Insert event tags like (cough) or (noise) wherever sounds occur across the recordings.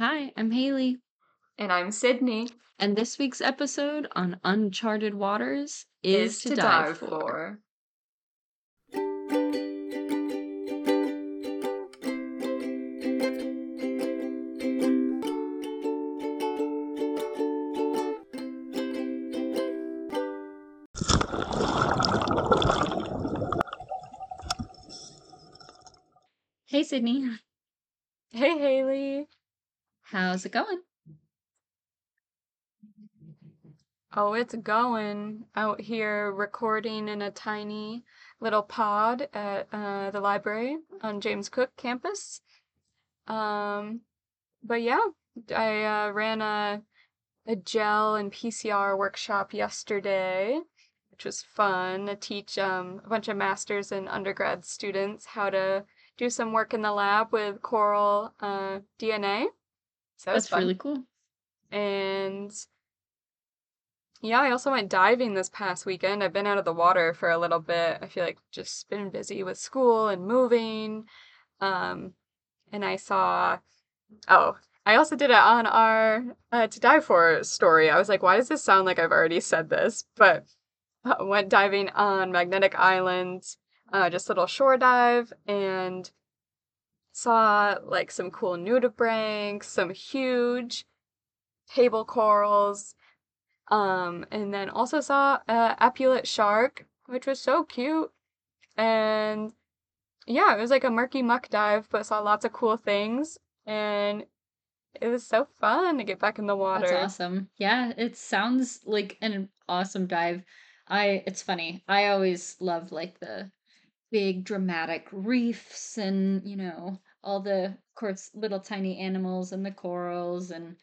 Hi, I'm Haley, And I'm Sydney. and this week's episode on uncharted waters is, Is to, dive, for. for. Hey, Sydney. How's it going? Oh, it's going out here recording in a tiny little pod at uh, the library on James Cook campus. Um, but yeah, I uh, ran a a gel and PCR workshop yesterday, which was fun to teach um, a bunch of masters and undergrad students how to do some work in the lab with coral uh, DNA. So that That's really cool. And yeah, I also went diving this past weekend. I've been out of the water for a little bit. I feel like just been busy with school and moving. Um, and I saw, oh, I also did it on our uh, to dive for story. I was like, why does this sound like I've already said this? But uh, went diving on Magnetic Island, uh, just a little shore dive, and saw like some cool nudibranchs, some huge table corals, um, and then also saw a epaulette shark, which was so cute. And yeah, it was like a murky muck dive, but saw lots of cool things, and it was so fun to get back in the water. That's awesome. Yeah, it sounds like an awesome dive. I it's funny. I always love like the big dramatic reefs and, you know, all the of course little tiny animals and the corals and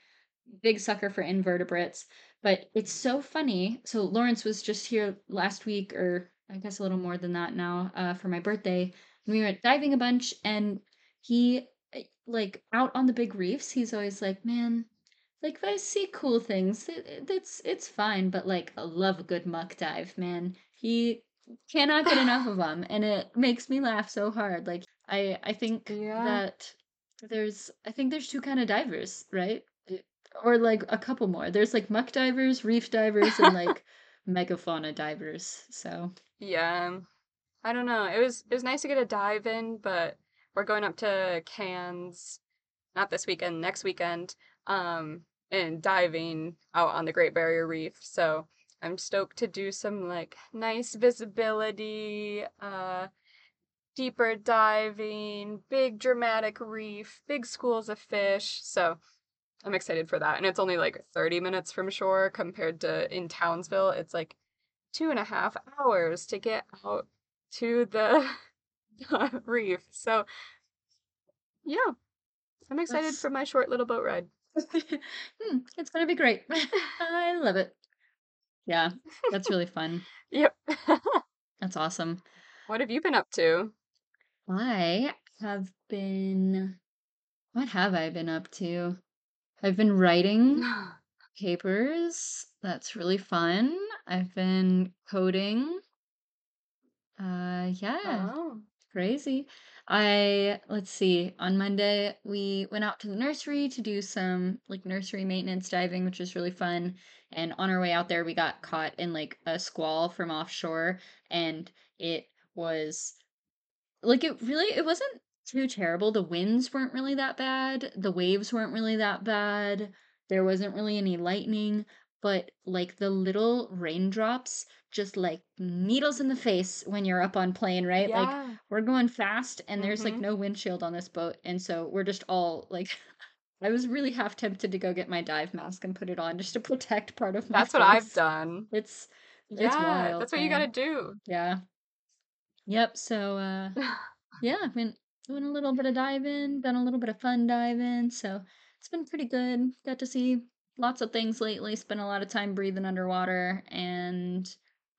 big sucker for invertebrates. But it's so funny. So Lawrence was just here last week or I guess a little more than that now, uh, for my birthday. And we went diving a bunch and he uh, like out on the big reefs, he's always like, Man, like if I see cool things, it, it- it's it's fine, but like I love a good muck dive, man. He cannot get enough of (laughs) them, and it makes me laugh so hard. Like I I think Yeah. that there's I think there's two kind of divers, right? Or like a couple more. There's like muck divers, reef divers, and (laughs) like megafauna divers. So Yeah. I don't know. It was it was nice to get a dive in, but we're going up to Cairns not this weekend, next weekend, um, and diving out on the Great Barrier Reef. So I'm stoked to do some like nice visibility, uh, deeper diving, big dramatic reef, big schools of fish. So I'm excited for that. And it's only like 30 minutes from shore compared to in Townsville, it's like two and a half hours to get out to the (laughs) reef. So yeah, I'm excited That's- for my short little boat ride. (laughs) Hmm, it's gonna be great. (laughs) I love it. Yeah, that's really fun. Yep. That's awesome. what have you been up to? I have been. What have I been up to? I've been writing (sighs) papers. That's really fun. I've been coding. Uh, yeah, Oh. crazy. I, let's see, on Monday we went out to the nursery to do some like nursery maintenance diving, which was really fun. And on our way out there, we got caught in like a squall from offshore, and it was like it really it wasn't too terrible. The winds weren't really that bad. The waves weren't really that bad. There wasn't really any lightning, but like the little raindrops just like needles in the face when you're up on plane, right? Like we're going fast and there's like Mhm. no windshield on this boat and so we're just all like (laughs) I was really half tempted to go get my dive mask and put it on just to protect part of my That's what I've done. It's it's Yeah, wild. that's what you gotta do. Yeah. Yep, so uh (laughs) yeah, I've been doing a little bit of diving, done a little bit of fun diving, so it's been pretty good. Got to see lots of things lately, spent a lot of time breathing underwater, and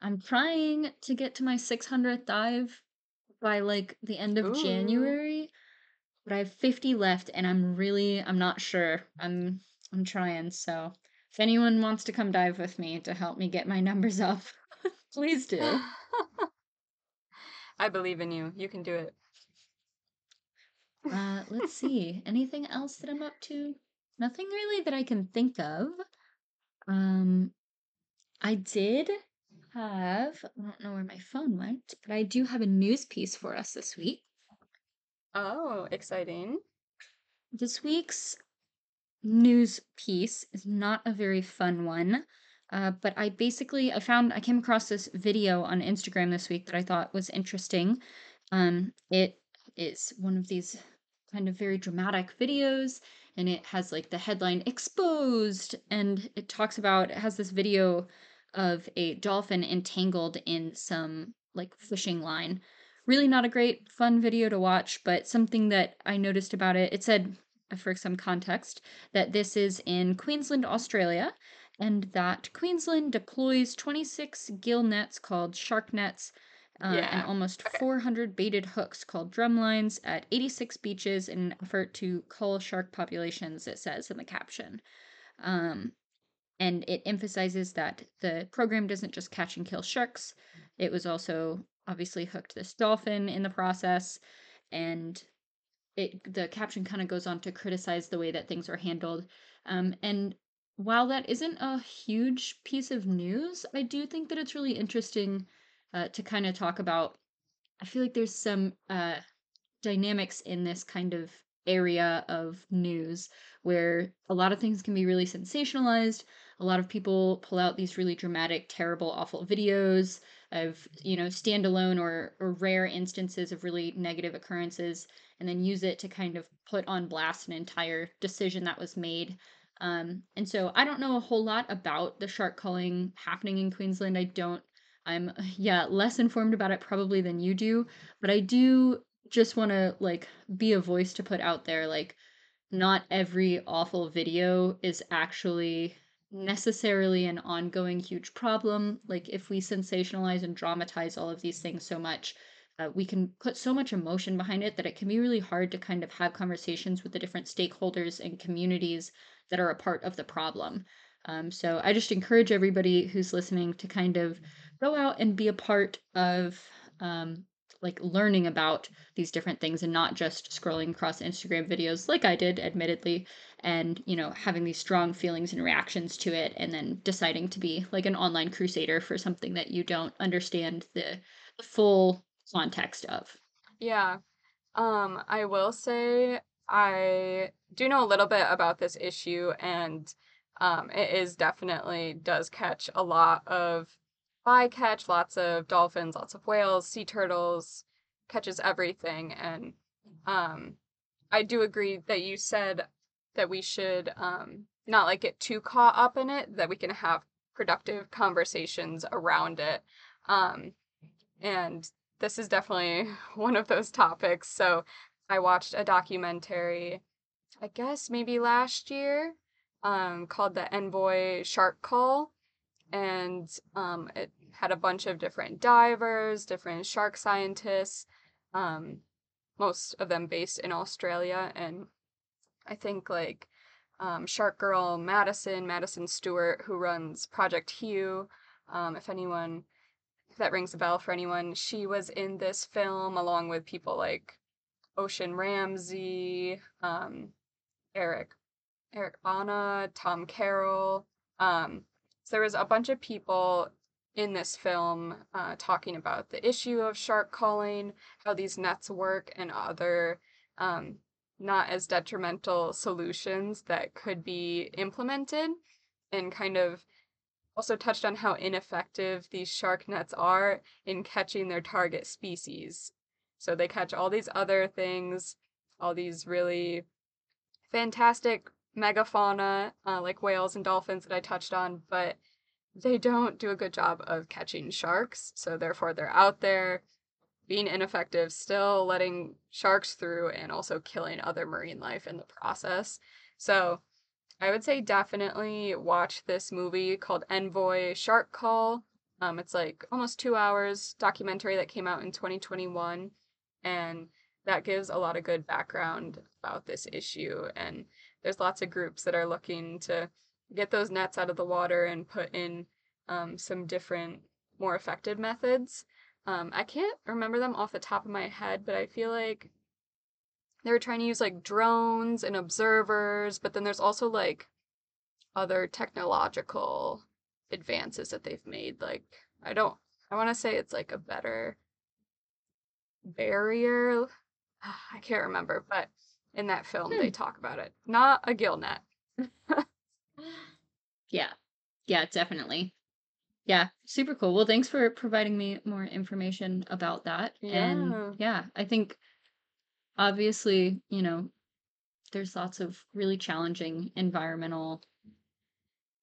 I'm trying to get to my 600th dive by like the end of Ooh. January, but I have 50 left and I'm really I'm not sure. I'm I'm trying, so if anyone wants to come dive with me to help me get my numbers up, (laughs) please do. (laughs) I believe in you. You can do it. Uh, let's (laughs) see. Anything else that I'm up to? Nothing really that I can think of. Um, I did have, I don't know where my phone went, but I do have a news piece for us this week. Oh, exciting. This week's news piece is not a very fun one. Uh, but I basically I found I came across this video on Instagram this week that I thought was interesting. Um, it is one of these kind of very dramatic videos, and it has like the headline "Exposed," and it talks about it has this video of a dolphin entangled in some like fishing line. Really not a great fun video to watch, but something that I noticed about it. It said for some context, that this is in Queensland, Australia, and that Queensland deploys 26 gill nets called shark nets uh, and almost Okay. 400 baited hooks called drumlines at 86 beaches in an effort to cull shark populations, it says in the caption. Um, and it emphasizes that the program doesn't just catch and kill sharks, it was also obviously hooked this dolphin in the process. And it the caption kind of goes on to criticize the way that things are handled. Um, and while that isn't a huge piece of news, I do think that it's really interesting uh, to kind of talk about. I feel like there's some uh, dynamics in this kind of area of news where a lot of things can be really sensationalized. A lot of people pull out these really dramatic, terrible, awful videos of, you know, standalone or, or rare instances of really negative occurrences and then use it to kind of put on blast an entire decision that was made. Um, and so I don't know a whole lot about the shark culling happening in Queensland. I don't I'm (laughs) yeah, less informed about it probably than you do, but I do just want to like be a voice to put out there like not every awful video is actually necessarily an ongoing huge problem like if we sensationalize and dramatize all of these things so much uh, we can put so much emotion behind it that it can be really hard to kind of have conversations with the different stakeholders and communities that are a part of the problem um, so i just encourage everybody who's listening to kind of go out and be a part of um, like learning about these different things and not just scrolling across Instagram videos like I did, admittedly, and you know, having these strong feelings and reactions to it and then deciding to be like an online crusader for something that you don't understand the, the full context of. Yeah. Um, I will say I do know a little bit about this issue and um it is definitely does catch a lot of bycatch, lots of dolphins, lots of whales, sea turtles, catches everything and um I do agree that you said that we should um not like get too caught up in it, that we can have productive conversations around it. Um and this is definitely (laughs) one of those topics. So I watched a documentary, I guess maybe last year, um, called The Envoy Shark Cull. And um, it had a bunch of different divers, different shark scientists, um, most of them based in Australia. And I think like um, Shark Girl Madison, Madison Stewart, who runs Project Hiu, um, if anyone if that rings a bell for anyone, she was in this film along with people like Ocean Ramsey, um, Eric Eric Bana, Tom Carroll. Um, so there was a bunch of people in this film uh, talking about the issue of shark culling, how these nets work, and other um, not as detrimental solutions that could be implemented, and kind of also touched on how ineffective these shark nets are in catching their target species. So they catch all these other things, all these really fantastic megafauna, uh, like whales and dolphins that I touched on, but they don't do a good job of catching sharks. So therefore, they're out there being ineffective, still letting sharks through, and also killing other marine life in the process. So I would say definitely watch this movie called Envoy Shark Cull. Um, it's like almost two hours documentary that came out in 2021, and that gives a lot of good background about this issue. And there's lots of groups that are looking to get those nets out of the water and put in um, some different, more effective methods. Um, I can't remember them off the top of my head, but I feel like they were trying to use like drones and observers, but then there's also like other technological advances that they've made. Like, I don't, I want to say it's like a better barrier. (sighs) I can't remember, but in that film hmm. they talk about it. Not a gill net. (laughs) yeah. Yeah, definitely. Yeah, super cool. Well, thanks for providing me more information about that. Yeah. And yeah, I think obviously, you know, there's lots of really challenging environmental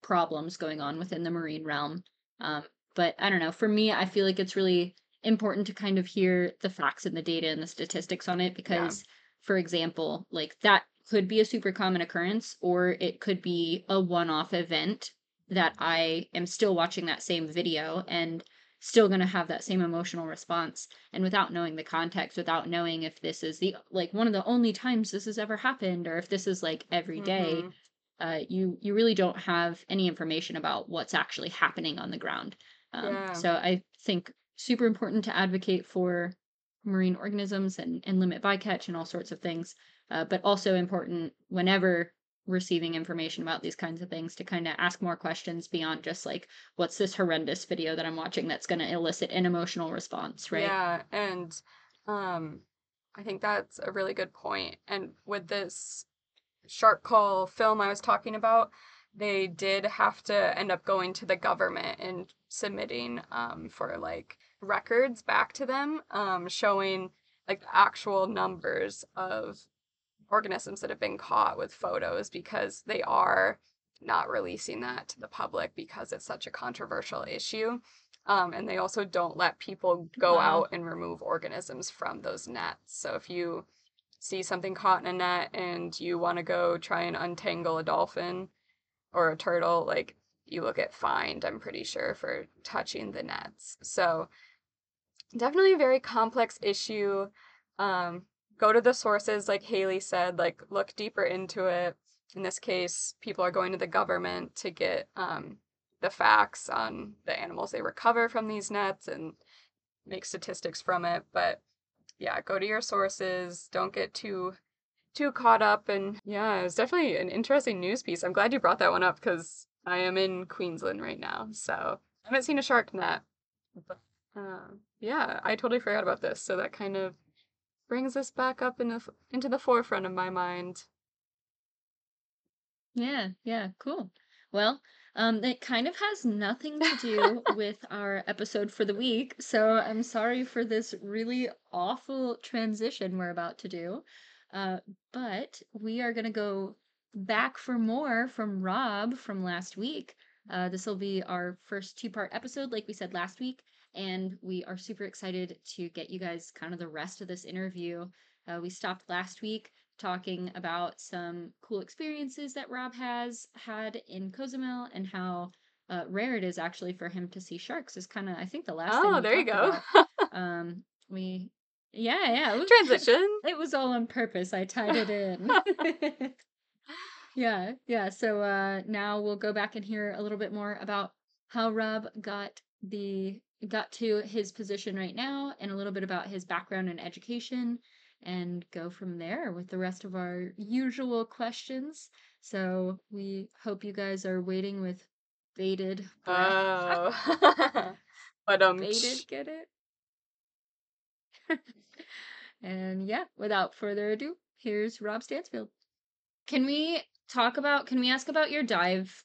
problems going on within the marine realm. Um, but I don't know. For me, I feel like it's really important to kind of hear the facts and the data and the statistics on it because, yeah. for example, like that could be a super common occurrence or it could be a one off event that I am still watching that same video and still going to have that same emotional response and without knowing the context without knowing if this is the like one of the only times this has ever happened or if this is like every day, mm-hmm. uh, you you really don't have any information about what's actually happening on the ground um, yeah. so i think super important to advocate for marine organisms and, and limit bycatch and all sorts of things uh, but also important whenever receiving information about these kinds of things to kind of ask more questions beyond just like what's this horrendous video that i'm watching that's going to elicit an emotional response right? Yeah and um i think that's a really good point and with this shark cull film i was talking about they did have to end up going to the government and submitting um, for like records back to them um, showing like the actual numbers of organisms that have been caught with photos because they are not releasing that to the public because it's such a controversial issue. Um, and they also don't let people go wow. out and remove organisms from those nets. So if you see something caught in a net and you want to go try and untangle a dolphin or a turtle, like you will get fined, I'm pretty sure, for touching the nets. So definitely a very complex issue. Um, go to the sources, like Haley said, like look deeper into it. In this case, people are going to the government to get um, the facts on the animals they recover from these nets and make statistics from it. But yeah, go to your sources. Don't get too too caught up. And yeah, it was definitely an interesting news piece. I'm glad you brought that one up because I am in Queensland right now, so I haven't seen a shark net. But uh, yeah, I totally forgot about this. So that kind of brings us back up in the, into the forefront of my mind. Yeah, yeah, cool. Well, um, it kind of has nothing to do (laughs) with our episode for the week, so I'm sorry for this really awful transition we're about to do. Uh, but we are going to go back for more from Rob from last week. Uh, this will be our first two part episode, like we said last week and we are super excited to get you guys kind of the rest of this interview. Uh, we stopped last week talking about some cool experiences that Rob has had in Cozumel and how uh, rare it is actually for him to see sharks. Is kind of I think the last. Oh, there you go. (laughs) um, we yeah yeah was, transition. (laughs) It was all on purpose. I tied it in. (laughs) (laughs) yeah yeah. So uh, now we'll go back and hear a little bit more about how Rob got the got to his position right now and a little bit about his background and education and go from there with the rest of our usual questions. So we hope you guys are waiting with bated breath. Oh. but um bated get it? And yeah, without further ado, here's Rob Stansfield. Can we talk about can we ask about your dive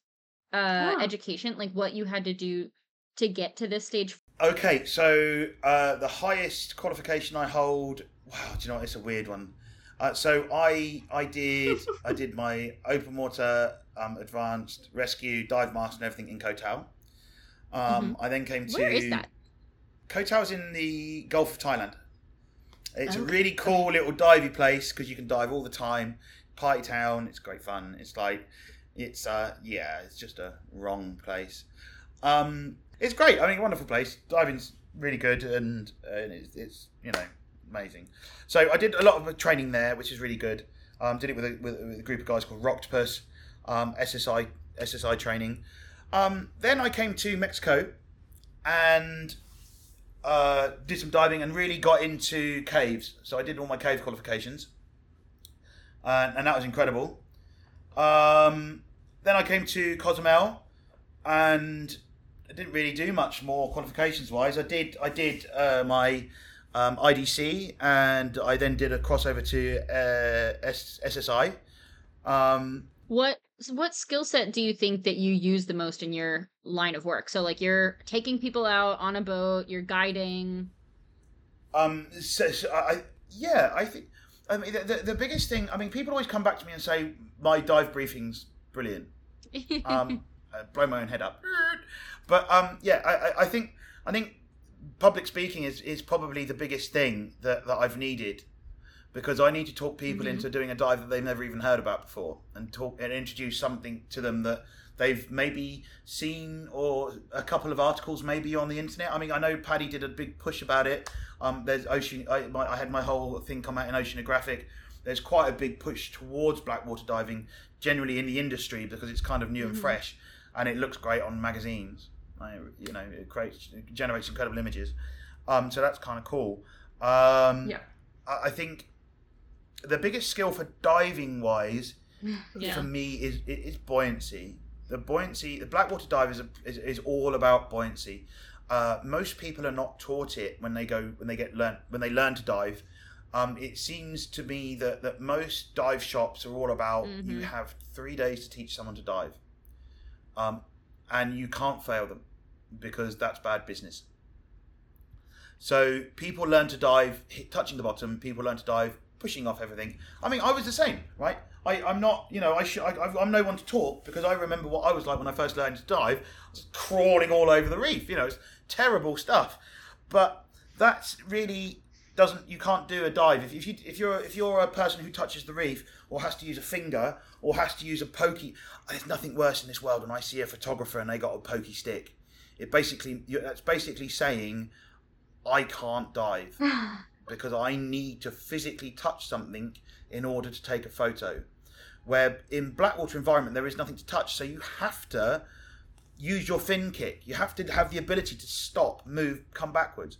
uh yeah. education, like what you had to do to get to this stage? Okay, so uh, the highest qualification I hold. Wow, do you know what? It's a weird one. Uh, so I I did (laughs) I did my open water um, advanced rescue dive master and everything in Koh Tao. Um, mm-hmm. I then came to where is that? Koh Tao's in the Gulf of Thailand. It's okay. a really cool little divey place because you can dive all the time. Party town. It's great fun. It's like it's uh yeah, it's just a wrong place. Um, it's great. I mean, wonderful place. Diving's really good, and, uh, it's, it's, you know amazing. So I did a lot of training there, which is really good. Um, did it with a, with, with a group of guys called Roctopus, um, SSI SSI training. Um, then I came to Mexico and uh, did some diving and really got into caves. So I did all my cave qualifications. uh, and that was incredible. Um, then I came to Cozumel, and I didn't really do much more qualifications wise. I did I did uh, my um, IDC, and I then did a crossover to uh, S- SSI. Um, What what skill set do you think that you use the most in your line of work? So like you're taking people out on a boat, you're guiding. Um, so, so I, yeah, I think. I mean, the, the, the biggest thing. I mean, people always come back to me and say my dive briefing's brilliant. Um, (laughs) I blow my own head up. But um, yeah, I, I, I think I think public speaking is, is probably the biggest thing that, that I've needed because I need to talk people Mhm. into doing a dive that they've never even heard about before and talk and introduce something to them that they've maybe seen or a couple of articles maybe on the internet. I mean, I know PADI did a big push about it. Um, there's ocean. I, my, I had my whole thing come out in Oceanographic. There's quite a big push towards blackwater diving generally in the industry because it's kind of new and Mhm. fresh and it looks great on magazines. I, you know, it creates it generates incredible images. Um, so that's kind of cool. Um, Yeah. I, I think the biggest skill for diving wise (laughs) Yeah. for me is is buoyancy. The buoyancy, the blackwater dive is, a, is is all about buoyancy. Uh, most people are not taught it when they go when they get learn when they learn to dive. Um, it seems to me that, that most dive shops are all about you Mhm. have three days to teach someone to dive, um, and you can't fail them because that's bad business. So people learn to dive hit, touching the bottom. People learn to dive pushing off everything. I mean, I was the same, right? I, I'm not, you know, I I, I- I'm no one to talk because I remember what I was like when I first learned to dive. I was crawling all over the reef. You know, it's terrible stuff. But that's really doesn't. You can't do a dive if, if you if you're if you're a person who touches the reef or has to use a finger or has to use a pokey. There's nothing worse in this world when I see a photographer and they got a pokey stick. It basically that's basically saying I can't dive (laughs) because I need to physically touch something in order to take a photo. Where in blackwater environment there is nothing to touch, so you have to use your fin kick. You have to have the ability to stop, move, come backwards.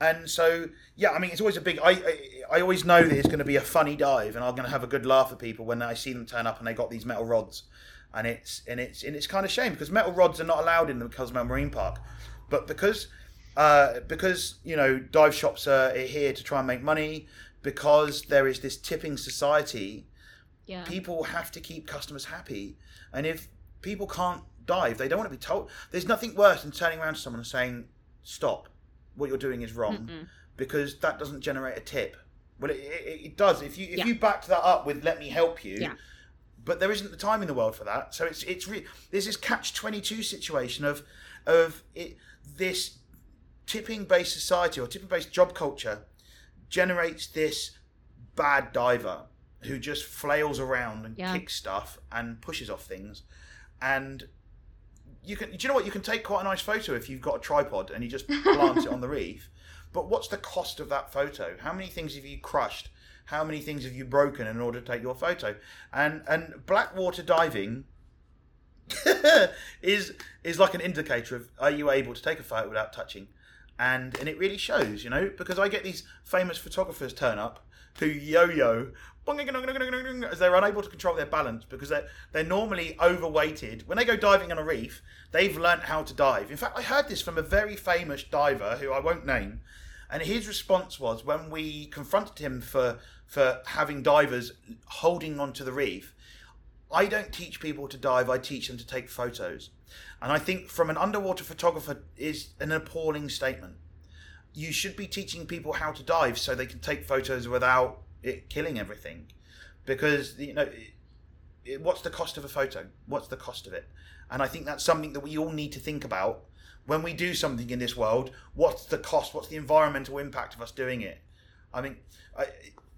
And so, yeah, I mean, it's always a big. I I, I always know that it's going to be a funny dive, and I'm going to have a good laugh at people when I see them turn up and they got these metal rods, and it's and it's and it's kind of shame because metal rods are not allowed in the Cozumel Marine Park, but because uh, because you know dive shops are here to try and make money, because there is this tipping society Yeah. people have to keep customers happy and if people can't dive they don't want to be told there's nothing worse than turning around to someone and saying stop what you're doing is wrong Mm-mm. because that doesn't generate a tip well it, it, it does if you if Yeah. you backed that up with let me help you Yeah. but there isn't the time in the world for that so it's it's re- there's this catch 22 situation of of it, this tipping based society or tipping based job culture generates this bad diver who just flails around and Yeah. kicks stuff and pushes off things. And you can do you know what? You can take quite a nice photo if you've got a tripod and you just plant it on the (laughs) reef. But what's the cost of that photo? How many things have you crushed? How many things have you broken in order to take your photo? And and blackwater diving (laughs) is is like an indicator of are you able to take a photo without touching? And and it really shows you know because i get these famous photographers turn up who yo-yo as they're unable to control their balance because they're, they're normally overweighted when they go diving on a reef they've learnt how to dive in fact i heard this from a very famous diver who i won't name and his response was when we confronted him for for having divers holding onto the reef I don't teach people to dive, I teach them to take photos. And I think from an underwater photographer is an appalling statement. You should be teaching people how to dive so they can take photos without it killing everything. Because you know it, it, what's the cost of a photo? What's the cost of it? And I think that's something that we all need to think about when we do something in this world. What's the cost? What's the environmental impact of us doing it? I mean, I,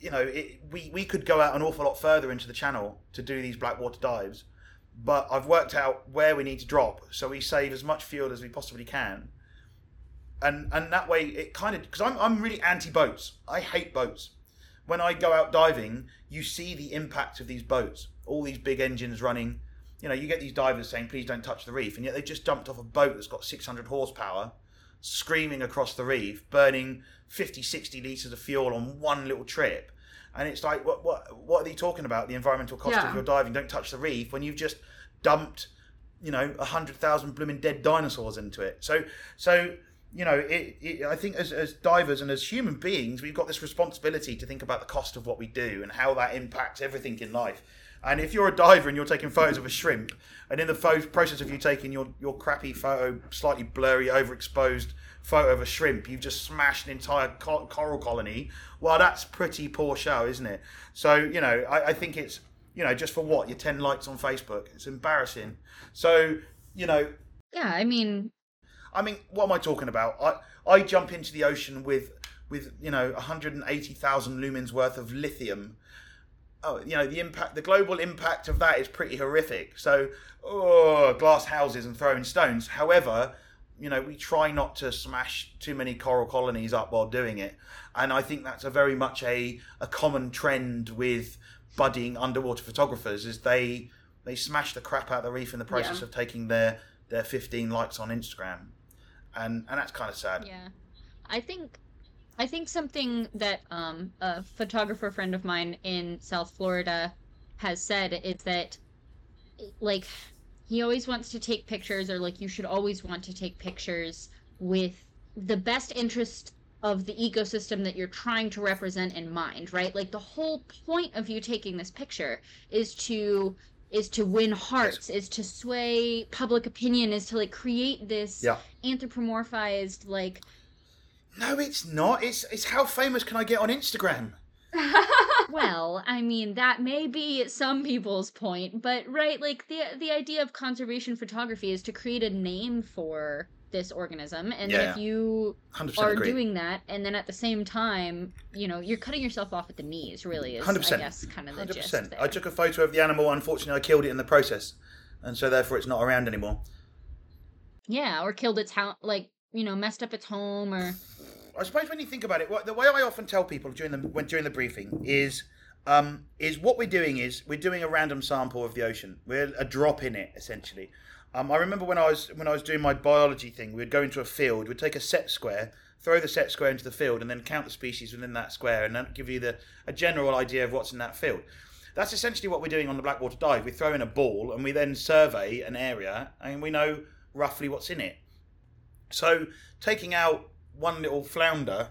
you know, it, we we could go out an awful lot further into the channel to do these blackwater dives, but I've worked out where we need to drop so we save as much fuel as we possibly can. And and that way it kind of because I'm I'm really anti boats. I hate boats. When I go out diving, you see the impact of these boats, all these big engines running. You know, you get these divers saying, "Please don't touch the reef," and yet they just jumped off a boat that's got 600 horsepower, screaming across the reef, burning 50, 60 litres of fuel on one little trip. and it's like, what what what are they talking about? The environmental cost Yeah. of your diving. Don't touch the reef when you've just dumped, you know, a hundred thousand blooming dead dinosaurs into it. So so you know, it, it, I think as, as divers and as human beings, we've got this responsibility to think about the cost of what we do and how that impacts everything in life. And if you're a diver and you're taking photos of a shrimp, and in the process of you taking your, your crappy photo, slightly blurry, overexposed photo of a shrimp, you've just smashed an entire co- coral colony. Well, that's pretty poor show, isn't it? So, you know, I, I think it's, you know, just for what? Your 10 likes on Facebook. It's embarrassing. So, you know, Yeah, I mean, I mean, what am I talking about? I I jump into the ocean with with you know 180,000 lumens worth of lithium. Oh, you know the impact, the global impact of that is pretty horrific. So, oh, glass houses and throwing stones. However, you know we try not to smash too many coral colonies up while doing it, and I think that's a very much a a common trend with budding underwater photographers is they they smash the crap out of the reef in the process Yeah. of taking their their 15 likes on Instagram and and that's kind of sad. Yeah. I think I think something that um a photographer friend of mine in South Florida has said is that like he always wants to take pictures or like you should always want to take pictures with the best interest of the ecosystem that you're trying to represent in mind, right? Like the whole point of you taking this picture is to is to win hearts, is to sway public opinion, is to like create this Yeah. anthropomorphized like No, it's not. It's it's how famous can I get on Instagram? (laughs) well i mean that may be some people's point but right like the the idea of conservation photography is to create a name for this organism and Yeah. if you are agree. doing that and then at the same time you know you're cutting yourself off at the knees really is 100%. i guess kind of the Hundred gist percent. there. I took a photo of the animal. Unfortunately, I killed it in the process, and so therefore it's not around anymore. yeah or killed its house like you know messed up its home or I suppose when you think about it, what, the way I often tell people during the when during the briefing is. Um, is what we're doing is we're doing a random sample of the ocean. We're a drop in it essentially. Um, I remember when I was when I was doing my biology thing, we'd go into a field, we'd take a set square, throw the set square into the field, and then count the species within that square, and give you the a general idea of what's in that field. That's essentially what we're doing on the Blackwater Dive. We throw in a ball, and we then survey an area, and we know roughly what's in it. So taking out one little flounder,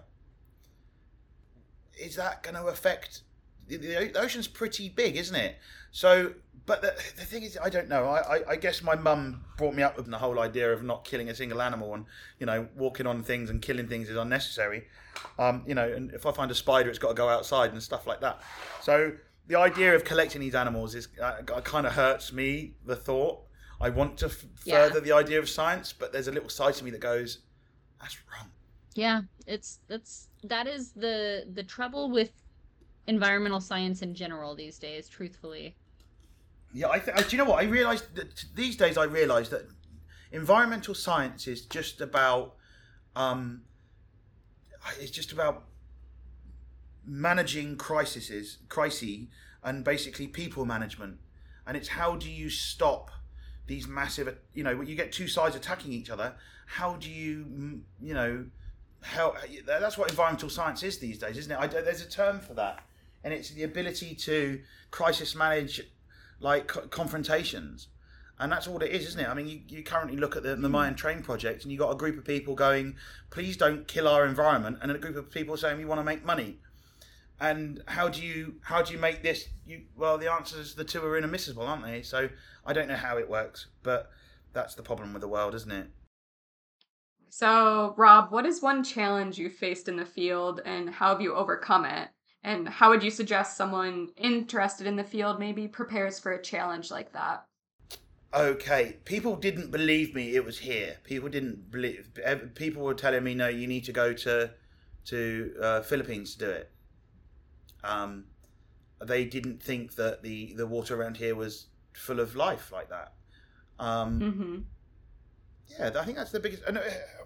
is that going to affect? The, the ocean's pretty big, isn't it? So, but the, the thing is, I don't know. I, I, I guess my mum brought me up with the whole idea of not killing a single animal and you know walking on things and killing things is unnecessary. Um, you know, and if I find a spider, it's got to go outside and stuff like that. So the idea of collecting these animals is uh, kind of hurts me. The thought. I want to f- Yeah. further the idea of science, but there's a little side to me that goes, "That's wrong." yeah it's that's that is the the trouble with environmental science in general these days truthfully Yeah, I th- do you know what I realised that these days I realise that environmental science is just about um, it's just about managing crises, crises, and basically people management. And it's how do you stop these massive, you know, when you get two sides attacking each other, how do you, you know, how that's what environmental science is these days, isn't it? I, there's a term for that, and it's the ability to crisis manage like co- confrontations. And that's all it is, isn't it? I mean, you, you currently look at the, the hmm. Mayan Train project, and you got a group of people going, "Please don't kill our environment," and a group of people saying, "We want to make money." And how do you how do you make this? You well, the answer is the two are inadmissible, aren't they? So I don't know how it works, but that's the problem with the world, isn't it? So, Rob, what is one challenge you faced in the field and how have you overcome it? And how would you suggest someone interested in the field maybe prepares for a challenge like that? Okay, people didn't believe me. It was here. People didn't believe. People were telling me, "No, you need to go to to uh, Philippines to do it." Um, they didn't think that the the water around here was full of life like that. Um, Mm-hmm. yeah, I think that's the biggest. Uh,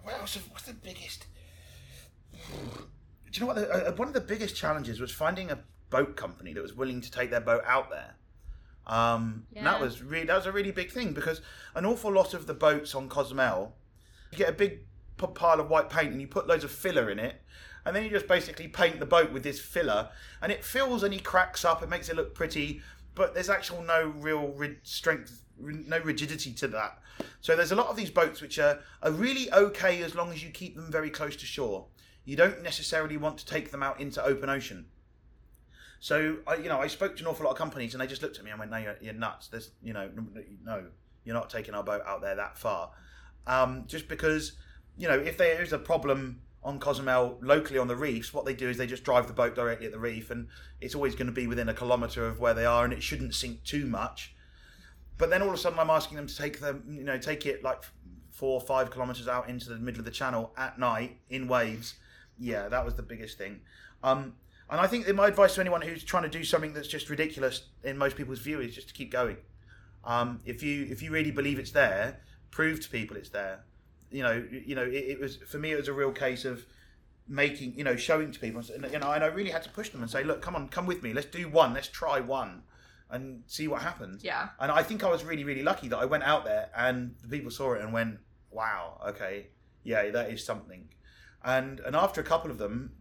what else? What's the biggest? Do you know what? The, uh, one of the biggest challenges was finding a boat company that was willing to take their boat out there. Um, and that was really that was a really big thing because an awful lot of the boats on Cozumel, you get a big pile of white paint and you put loads of filler in it, and then you just basically paint the boat with this filler, and it fills and he cracks up. It makes it look pretty, but there's actual no real strength, no rigidity to that. So there's a lot of these boats which are are really okay as long as you keep them very close to shore. You don't necessarily want to take them out into open ocean. So I, you know, I spoke to an awful lot of companies, and they just looked at me and went, "No, you're, you're nuts. There's, you know, no, you're not taking our boat out there that far." Um, just because, you know, if there is a problem on Cozumel locally on the reefs, what they do is they just drive the boat directly at the reef, and it's always going to be within a kilometre of where they are, and it shouldn't sink too much. But then all of a sudden, I'm asking them to take them, you know, take it like four or five kilometres out into the middle of the channel at night in waves. Yeah, that was the biggest thing. Um, and I think that my advice to anyone who's trying to do something that's just ridiculous in most people's view is just to keep going. Um, if you if you really believe it's there, prove to people it's there. You know, you know, it, it was for me. It was a real case of making, you know, showing to people, and you know, and I really had to push them and say, look, come on, come with me. Let's do one. Let's try one, and see what happens. Yeah. And I think I was really, really lucky that I went out there and the people saw it and went, wow, okay, yeah, that is something. And and after a couple of them,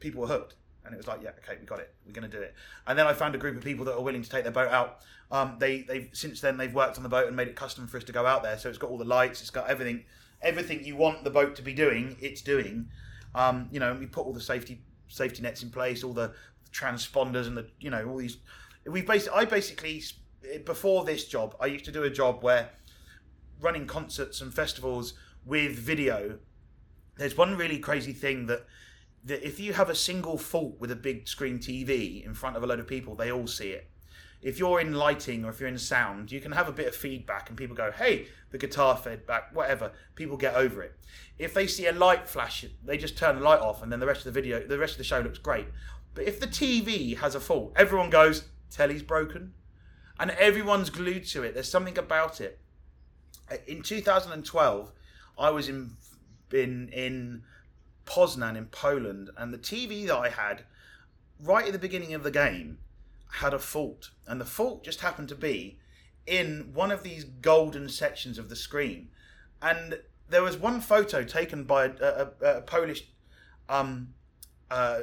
people were hooked. And it was like, yeah, okay, we got it. We're going to do it. And then I found a group of people that are willing to take their boat out. Um, they they've since then they've worked on the boat and made it custom for us to go out there. So it's got all the lights, it's got everything, everything you want the boat to be doing, it's doing. Um, you know, and we put all the safety safety nets in place, all the transponders and the you know all these. We basically, I basically before this job, I used to do a job where running concerts and festivals with video. There's one really crazy thing that that if you have a single fault with a big screen TV in front of a load of people, they all see it. If you're in lighting or if you're in sound, you can have a bit of feedback and people go, hey, the guitar feedback, whatever. People get over it. If they see a light flash, they just turn the light off and then the rest of the video, the rest of the show looks great. But if the TV has a fault, everyone goes, telly's broken. And everyone's glued to it. There's something about it. In 2012, I was in in in Poznan in Poland, and the TV that I had right at the beginning of the game had a fault, and the fault just happened to be in one of these golden sections of the screen, and there was one photo taken by a, a, a Polish um, uh,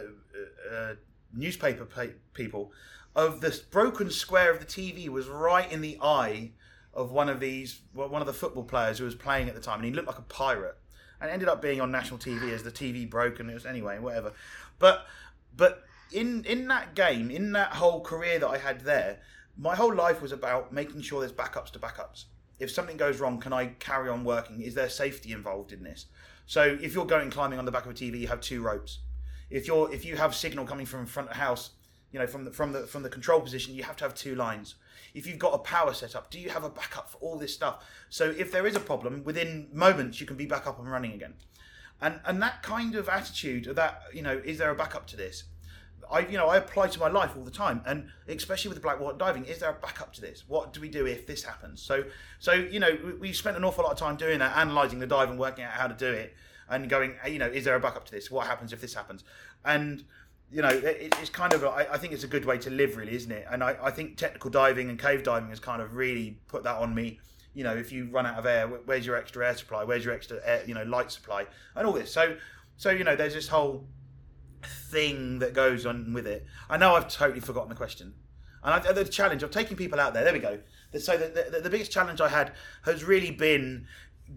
uh, newspaper pa- people of this broken square of the TV was right in the eye of one of these one of the football players who was playing at the time, and he looked like a pirate and ended up being on national TV as the TV broke and it was anyway whatever. But but in in that game, in that whole career that I had there, my whole life was about making sure there's backups to backups. If something goes wrong, can I carry on working? Is there safety involved in this? So if you're going climbing on the back of a TV, you have two ropes. If you're if you have signal coming from front of house, you know from the from the from the control position, you have to have two lines if you've got a power setup, do you have a backup for all this stuff? So if there is a problem, within moments you can be back up and running again. And and that kind of attitude, that you know, is there a backup to this? I you know I apply to my life all the time, and especially with black water diving, is there a backup to this? What do we do if this happens? So so you know we spent an awful lot of time doing that, analysing the dive and working out how to do it, and going you know is there a backup to this? What happens if this happens? And you know, it, it's kind of, I, I think it's a good way to live, really, isn't it? And I, I think technical diving and cave diving has kind of really put that on me. You know, if you run out of air, where's your extra air supply? Where's your extra air, you know, light supply? And all this. So, so you know, there's this whole thing that goes on with it. I know I've totally forgotten the question. And I, the challenge of taking people out there, there we go. So the, the, the biggest challenge I had has really been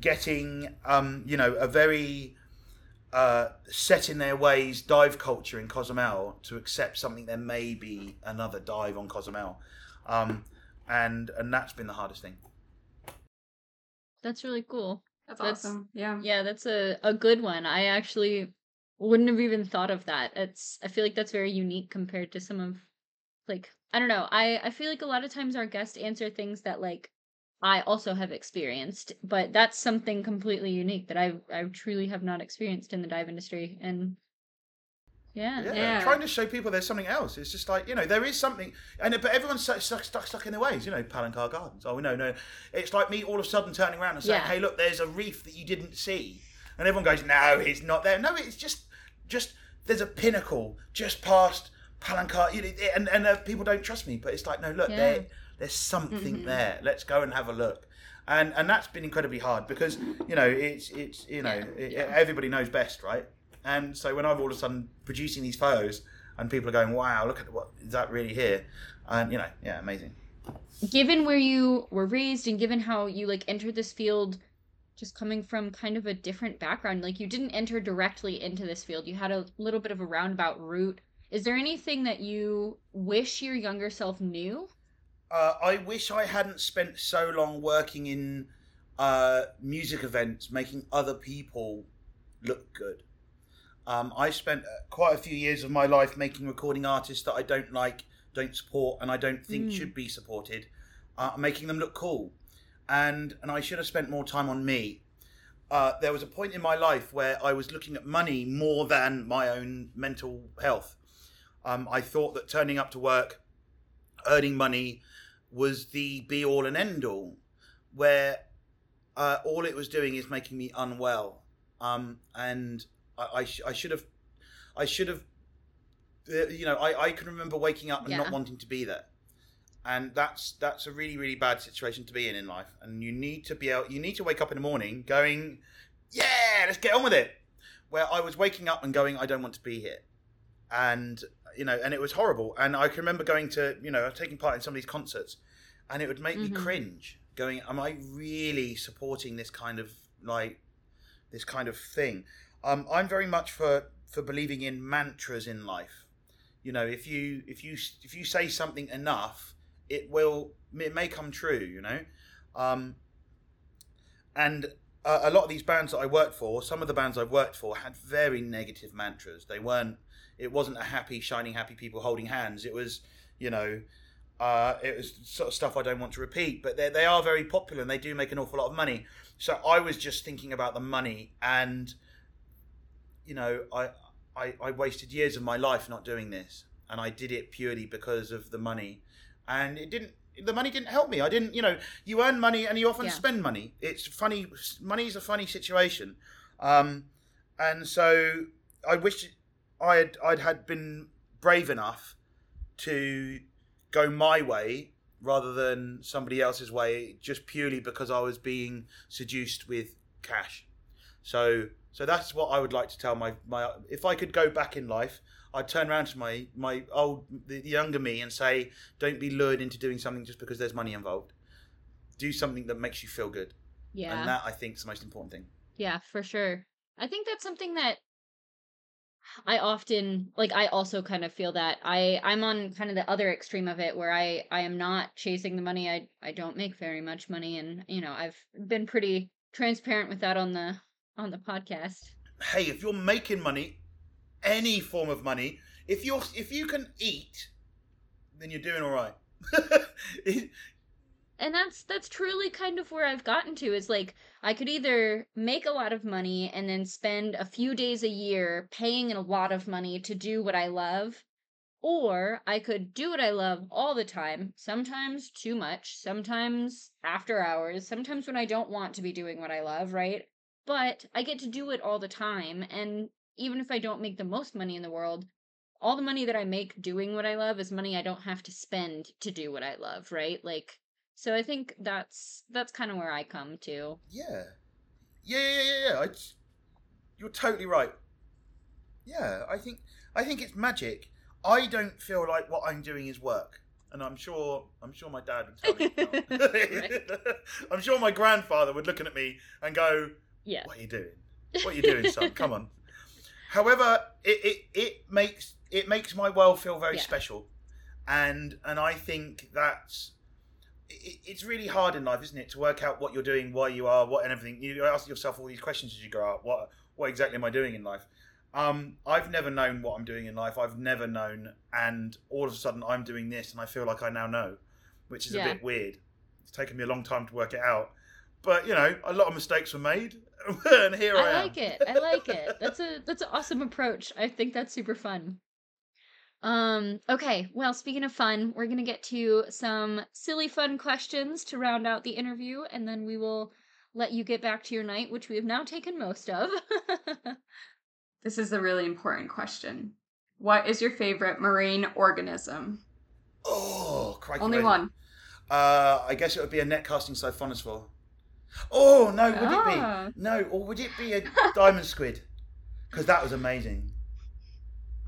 getting, um, you know, a very uh, set in their ways dive culture in Cozumel to accept something there may be another dive on Cozumel, um, and and that's been the hardest thing. That's really cool. That's, That's- awesome. Yeah. Yeah, that's a, a good one. I actually wouldn't have even thought of that. It's I feel like that's very unique compared to some of like I don't know. I I feel like a lot of times our guests answer things that like I also have experienced, but that's something completely unique that I I truly have not experienced in the dive industry and yeah. Yeah, Yeah. trying to show people there's something else. It's just like you know there is something, and but everyone's stuck stuck, stuck, stuck in their ways. You know, Palancar Gardens. Oh no, no. It's like me all of a sudden turning around and saying, Yeah. "Hey, look, there's a reef that you didn't see," and everyone goes, "No, it's not there." No, it's just just there's a pinnacle just past Palancar, you know, and and uh, people don't trust me, but it's like, no, look, Yeah. there there's something Mhm. there. Let's go and have a look. And and that's been incredibly hard because you know it's it's you know Yeah, it- yeah. everybody knows best, right? And so when I'm all of a sudden producing these photos, and people are going, "Wow, look at what is that really here?" And you know, yeah, amazing. Given where you were raised and given how you like entered this field just coming from kind of a different background, like you didn't enter directly into this field. You had a little bit of a roundabout route. Is there anything that you wish your younger self knew? Uh, I wish I hadn't spent so long working in uh, music events, making other people look good. Um, I spent uh, quite a few years of my life making recording artists that I don't like, don't support, and I don't think Mm. should be supported, uh, making them look cool. And and I should have spent more time on me. Uh, there was a point in my life where I was looking at money more than my own mental health. Um, I thought that turning up to work, earning money, was the be all and end all, where uh, all it was doing is making me unwell. Um, and I, I, sh- I should have, I should have, uh, you know, I, I can remember waking up and Yeah. not wanting to be there. And that's that's a really really bad situation to be in in life. And you need to be able, you need to wake up in the morning going, yeah, let's get on with it. Where I was waking up and going, I don't want to be here, and you know, and it was horrible. And I can remember going to, you know, taking part in some of these concerts, and it would make me Mhm. cringe. Going, am I really supporting this kind of like this kind of thing? Um, I'm very much for for believing in mantras in life. You know, if you if you if you say something enough, it will it may come true. You know, um, and uh, a lot of these bands that I worked for, some of the bands I've worked for had very negative mantras. They weren't. It wasn't a happy, shining, happy people holding hands. It was, you know, uh, it was sort of stuff I don't want to repeat. But they they are very popular and they do make an awful lot of money. So I was just thinking about the money, and you know, I I, I wasted years of my life not doing this, and I did it purely because of the money, and it didn't. The money didn't help me. I didn't, you know, you earn money and you often Yeah. spend money. It's funny. Money's a funny situation, um, and so I wish I had I'd had been brave enough to go my way rather than somebody else's way, just purely because I was being seduced with cash. So so that's what I would like to tell my my if I could go back in life, I'd turn around to my my old the younger me and say, don't be lured into doing something just because there's money involved. Do something that makes you feel good, Yeah. and that I think is the most important thing. Yeah, for sure. I think that's something that I often like I also kind of feel that I I'm on kind of the other extreme of it where I I am not chasing the money. I I don't make very much money and you know, I've been pretty transparent with that on the on the podcast. Hey, if you're making money, any form of money, if you're if you can eat, then you're doing all right. (laughs) and that's that's truly kind of where I've gotten to is like I could either make a lot of money and then spend a few days a year paying a lot of money to do what I love or I could do what I love all the time, sometimes too much, sometimes after hours, sometimes when I don't want to be doing what I love, right? But I get to do it all the time and even if I don't make the most money in the world, all the money that I make doing what I love is money I don't have to spend to do what I love, right? Like so I think that's that's kind of where I come to. Yeah. Yeah, yeah, yeah, yeah. I, you're totally right. Yeah, I think I think it's magic. I don't feel like what I'm doing is work, and I'm sure I'm sure my dad would tell me. (laughs) (laughs) I'm sure my grandfather would looking at me and go, Yeah. "What are you doing? What are you doing, son? Come on." (laughs) However, it, it, it makes it makes my world feel very Yeah. special, and and I think that's it, it's really hard in life, isn't it, to work out what you're doing, why you are, what and everything. You ask yourself all these questions as you grow up. What what exactly am I doing in life? Um, I've never known what I'm doing in life. I've never known, and all of a sudden I'm doing this, and I feel like I now know, which is Yeah. a bit weird. It's taken me a long time to work it out, but you know, a lot of mistakes were made, (laughs) and here I, am. I am. like it. I like it. That's a that's an awesome approach. I think that's super fun. Um okay, well, speaking of fun, we're going to get to some silly fun questions to round out the interview and then we will let you get back to your night, which we have now taken most of. (laughs) This is a really important question. What is your favorite marine organism? Oh, crikey, Only Rosie. one. Uh, I guess it would be a net casting siphonophore. Oh no, would Ah. it be? No, or would it be a diamond squid? because that was amazing.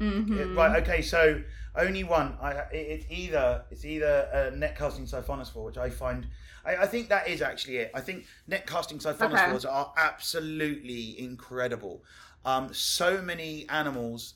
Mhm. It- right. Okay. So only one. I, it, it's either it's either uh, netcasting siphonophore, which I find. I, I think that is actually it. I think net casting siphonophores are absolutely incredible. Um, so many animals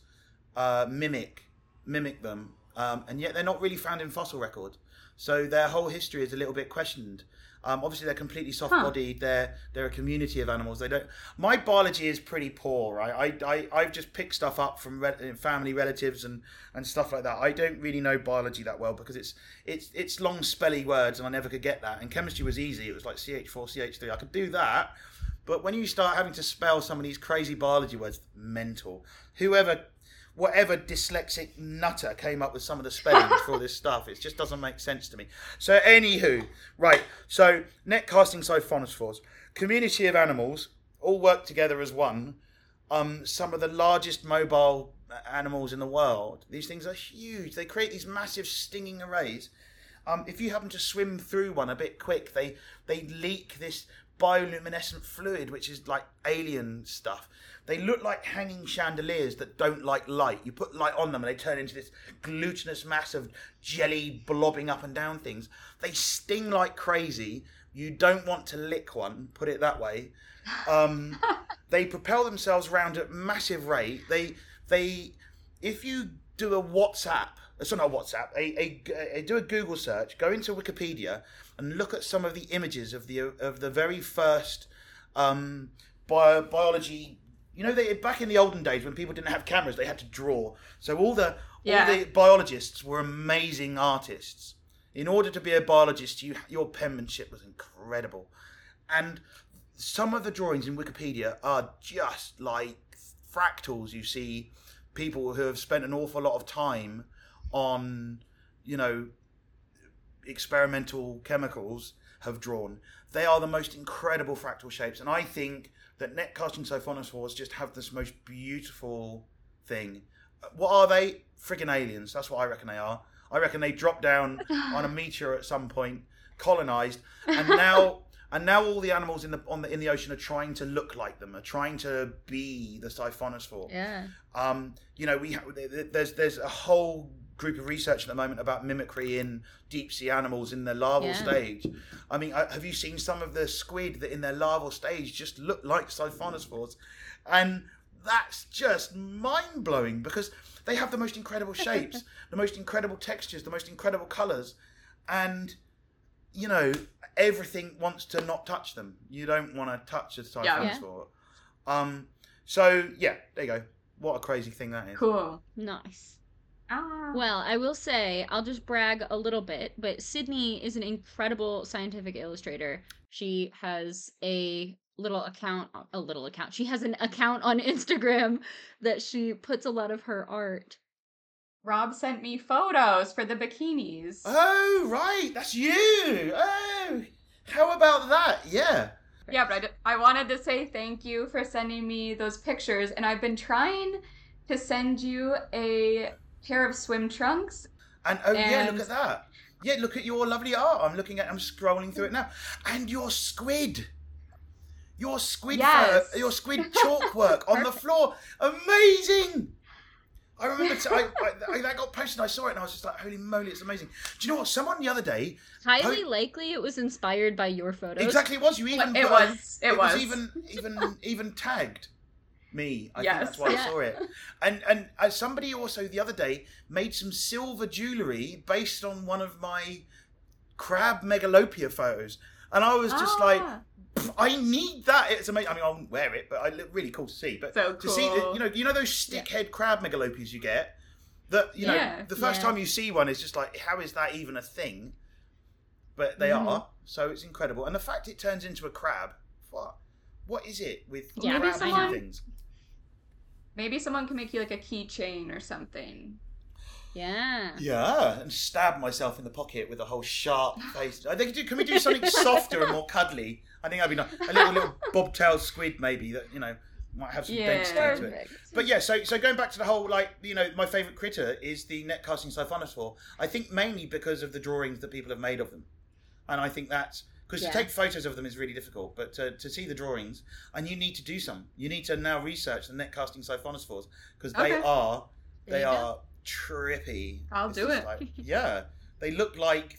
uh, mimic mimic them, um, and yet they're not really found in fossil record. So their whole history is a little bit questioned. Um, obviously, they're completely soft-bodied. They're they're a community of animals. They don't. My biology is pretty poor. Right? I I I've just picked stuff up from re- family relatives and and stuff like that. I don't really know biology that well because it's it's it's long spelly words and I never could get that. And chemistry was easy. It was like CH4 CH3. I could do that. But when you start having to spell some of these crazy biology words, mental. Whoever whatever dyslexic nutter came up with some of the spellings for all this (laughs) stuff. It just doesn't make sense to me. So, anywho, right. So, net netcasting siphonophores, community of animals, all work together as one. Um, some of the largest mobile animals in the world. These things are huge. They create these massive stinging arrays. Um, if you happen to swim through one a bit quick, they they leak this bioluminescent fluid, which is like alien stuff. They look like hanging chandeliers that don't like light. You put light on them and they turn into this glutinous mass of jelly blobbing up and down things. They sting like crazy. You don't want to lick one, put it that way. Um, (laughs) they propel themselves around at massive rate. They they if you do a WhatsApp, it's not a WhatsApp, a, a, a do a Google search, go into Wikipedia and look at some of the images of the of the very first um, bio, biology. You know, they back in the olden days when people didn't have cameras, they had to draw. So all the Yeah. all the biologists were amazing artists. In order to be a biologist, you your penmanship was incredible, and some of the drawings in Wikipedia are just like fractals. You see people who have spent an awful lot of time on, you know, experimental chemicals have drawn. They are the most incredible fractal shapes, and I think that netcasting siphonophores just have this most beautiful thing. What are they? Friggin' aliens. That's what I reckon they are. I reckon they dropped down (laughs) on a meteor at some point, colonized, and now (laughs) and now all the animals in the on the in the ocean are trying to look like them, are trying to be the siphonophore. Yeah. Um, you know, we ha- there's there's a whole group of research at the moment about mimicry in deep sea animals in their larval Yeah. stage. I mean, have you seen some of the squid that in their larval stage just look like siphonophores? And that's just mind blowing because they have the most incredible (laughs) shapes, the most incredible textures, the most incredible colors, and you know everything wants to not touch them. You don't want to touch a Yeah. Um. So yeah, there you go. What a crazy thing that is. Cool. Nice. Ah. Well, I will say, I'll just brag a little bit, but Sydney is an incredible scientific illustrator. She has a little account, a little account. She has an account on (laughs) Instagram that she puts a lot of her art. Rob sent me photos for the bikinis. Oh right, that's you. Oh, how about that? Yeah. Yeah, but I, d- I wanted to say thank you for sending me those pictures, and I've been trying to send you a pair of swim trunks. And oh yeah, look at that. Yeah, look at your lovely art. I'm looking at. I'm scrolling through it now. And your squid. Your squid. Yes. fur- your squid (laughs) chalk work on the floor. Amazing. I remember t- I, I, I, that got posted. I saw it and I was just like, "Holy moly, it's amazing!" Do you know what? Someone the other day, Highly likely it was inspired by your photos. exactly it was. You even It was. It, it was. was even even even tagged me. I Yes. think that's why Yeah. I saw it. And and uh, somebody also the other day made some silver jewelry based on one of my crab megalopia photos, and I was just like, Ah, "Pff, I need that. It's amazing. I mean, I won't wear it, but I look really cool to see. But So to see, the, you know, you know those stick head crab megalopias you get. That you know, Yeah. the first Yeah. time you see one is just like, how is that even a thing? But they Mhm. are, so it's incredible. And the fact it turns into a crab, what, what is it with Yeah, Maybe crabs and someone- things? Maybe someone can make you like a keychain or something. Yeah. Yeah, and stab myself in the pocket with a whole sharp (laughs) face. Uh, I think, can we do something softer and more cuddly? I think that'd be nice. A little little (laughs) bobtail squid, maybe that you know might have some Yeah. density to it. But yeah, so so going back to the whole like you know my favourite critter is the netcasting siphonophore. I think mainly because of the drawings that people have made of them, and I think that's because Yeah. to take photos of them is really difficult, but to, to see the drawings, and you need to do some. You need to now research the netcasting siphonophores because they are There they you go. are trippy. I'll It's do it. like- (laughs) yeah, they look like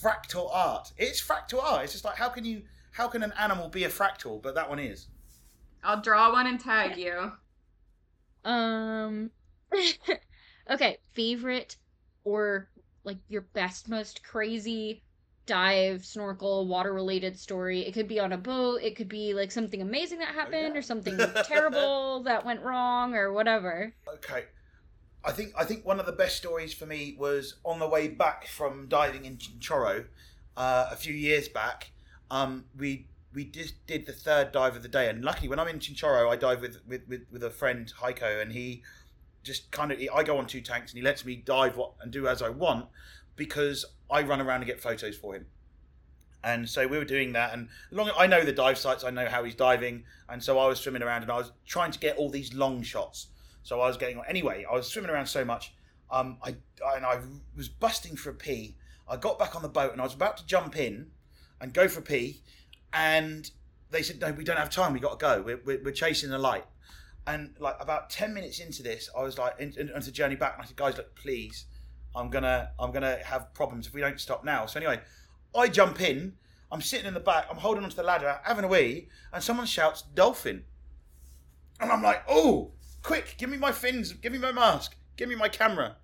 fractal art. It's fractal art. It's just like how can you how can an animal be a fractal, but that one is. I'll draw one and tag you. Um. (laughs) okay, favorite or like your best, most crazy dive, snorkel, water related story. It could be on a boat. It could be like something amazing that happened, yeah. or something (laughs) terrible that went wrong, or whatever. Okay. I think I think one of the best stories for me was on the way back from diving in Chinchorro uh, a few years back. Um, we we just did the third dive of the day, and luckily when I'm in Chinchorro, I dive with with, with, with a friend Heiko, and he just kind of I go on two tanks, and he lets me dive what and do as I want because I run around and get photos for him. And so we were doing that, and long I know the dive sites, I know how he's diving, and so I was swimming around and I was trying to get all these long shots. So I was getting on anyway. I was swimming around so much, um, I and I was busting for a pee. I got back on the boat and I was about to jump in and go for a pee, and they said, "No, we don't have time. We got to go. We're, we're, we're chasing the light." And like about ten minutes into this, I was like, in, in, into the journey back, and I said, "Guys, look, please, I'm gonna I'm gonna have problems if we don't stop now." So anyway, I jump in. I'm sitting in the back. I'm holding onto the ladder, having a wee, and someone shouts "dolphin," and I'm like, "Oh, quick! Give me my fins. Give me my mask. Give me my camera."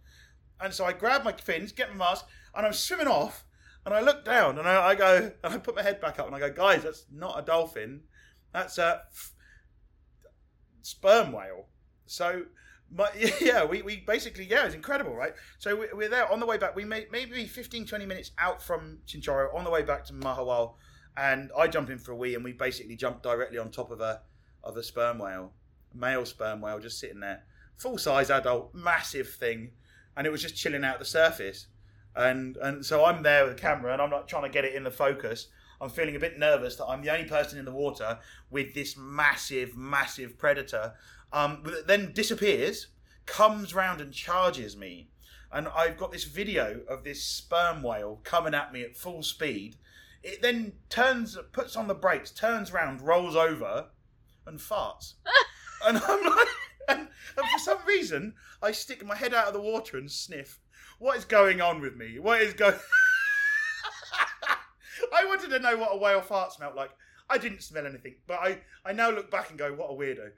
And so I grab my fins, get my mask, and I'm swimming off. And I look down, and I, I go, (laughs) and I put my head back up, and I go, "Guys, that's not a dolphin. That's a f- sperm whale." So. My, (laughs) yeah, we, we basically, yeah, it's incredible, right? So we, we're there on the way back. We may, maybe 15, 20 minutes out from Chinchorro on the way back to Mahahual. And I jump in for a wee, and we basically jump directly on top of a of a sperm whale, male sperm whale, just sitting there, full size adult, massive thing, and it was just chilling out the surface. And and so I'm there with the camera, and I'm not trying to get it in the focus. I'm feeling a bit nervous that I'm the only person in the water with this massive, massive predator. Um, then disappears, comes round and charges me, and I've got this video of this sperm whale coming at me at full speed. It then turns, puts on the brakes, turns round, rolls over, and farts. (laughs) and I'm like, and, and for some reason, I stick my head out of the water and sniff. What is going on with me? What is going? (laughs) I wanted to know what a whale fart smelled like. I didn't smell anything, but I, I now look back and go, what a weirdo.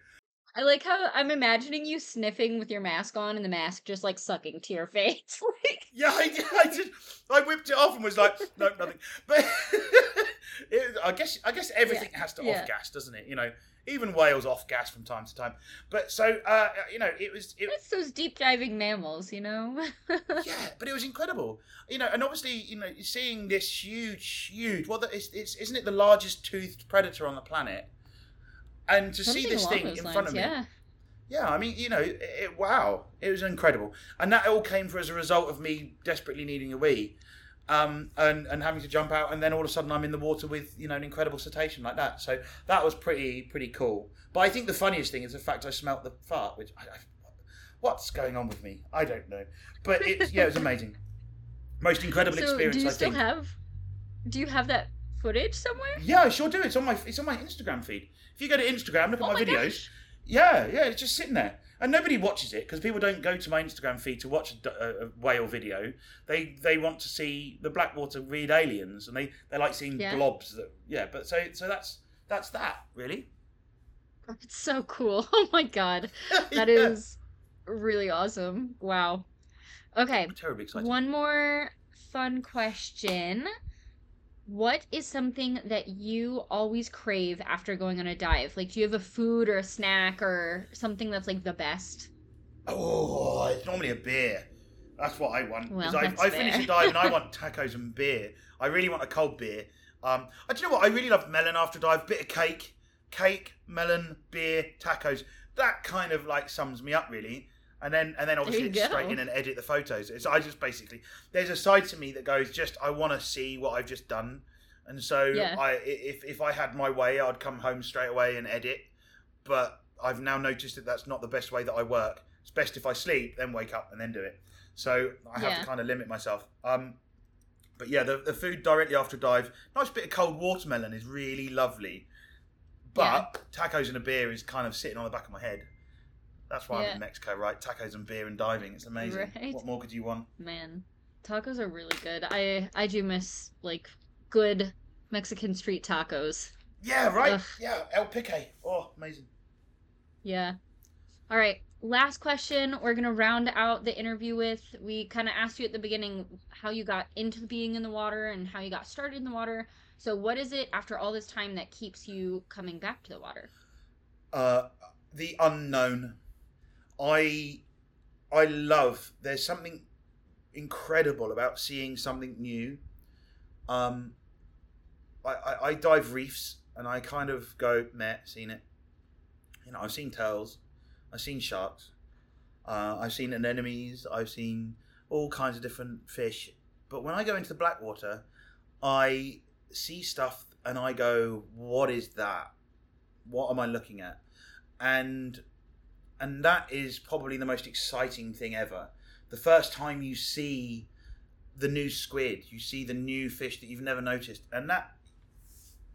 I like how I'm imagining you sniffing with your mask on, and the mask just like sucking to your (laughs) face. like, Yeah, I did. I did. I whipped it off and was like, no, nothing. (laughs) But (laughs) it, I guess, I guess everything has to yeah. off gas, doesn't it? You know, even whales off gas from time to time. But so, uh, you know, it was, it, it's those deep diving mammals, you know. yeah, but it was incredible. You know, and obviously, you know, seeing this huge, huge. Well, it's, it's isn't it the largest toothed predator on the planet? And to see this thing in lines, front of me, yeah. Yeah, I mean, you know, it, it- wow, it was incredible, and that all came for as a result of me desperately needing a wee, um, and and having to jump out, and then all of a sudden I'm in the water with you know an incredible cetacean like that. So that was pretty pretty cool. But I think the funniest thing is the fact I smelt the fart, which I, I, what's going on with me? I don't know, but it yeah, it was amazing. (laughs) Most incredible So, experience do you I still think. have? Do you have that footage somewhere? Yeah, I sure do. It's on my it's on my Instagram feed. If you go to Instagram, look at Oh my, my videos. gosh. Yeah, yeah, it's just sitting there, and nobody watches it because people don't go to my Instagram feed to watch a whale video. They they want to see the Blackwater read aliens, and they, they like seeing Yeah. blobs. That yeah, but so so that's that's that really. It's so cool. (laughs) Oh my god. (laughs) That Yeah. is really awesome. Wow. Okay, I'm terribly excited. one more fun question. What is something that you always crave after going on a dive? Like, do you have a food or a snack or something that's like the best? Oh, it's normally a beer. That's what I want. Well, I, I finish a dive and I (laughs) want tacos and beer. I really want a cold beer. Um, uh, do you know what? I really love melon after a dive. Bit of cake, cake, melon, beer, tacos. That kind of like sums me up really. And then and then obviously straight in and edit the photos. It's I just basically there's a side to me that goes just I want to see what I've just done. And so Yeah. I if if I had my way, I'd come home straight away and edit. But I've now noticed that that's not the best way that I work. It's best if I sleep, then wake up and then do it. So I have Yeah. to kind of limit myself. Um, But yeah, the, the food directly after a dive, nice bit of cold watermelon is really lovely. But tacos and a beer is kind of sitting on the back of my head. That's why I'm in Mexico, right? Tacos and beer and diving. It's amazing. Right. What more could you want? Man, tacos are really good. I I do miss like good Mexican street tacos. Yeah, right. Ugh. Yeah, El Pique. Oh, amazing. Yeah. All right. Last question. We're gonna round out the interview with. We kind of asked you at the beginning how you got into being in the water and how you got started in the water. So, what is it after all this time that keeps you coming back to the water? uh, the unknown. I I love. There's something incredible about seeing something new. Um, I, I, I dive reefs and I kind of go, meh, seen it. You know, I've seen tails, I've seen sharks, uh, I've seen anemones, I've seen all kinds of different fish. But when I go into the blackwater, I see stuff and I go, what is that? What am I looking at? And and that is probably the most exciting thing ever. The first time you see the new squid, you see the new fish that you've never noticed, and that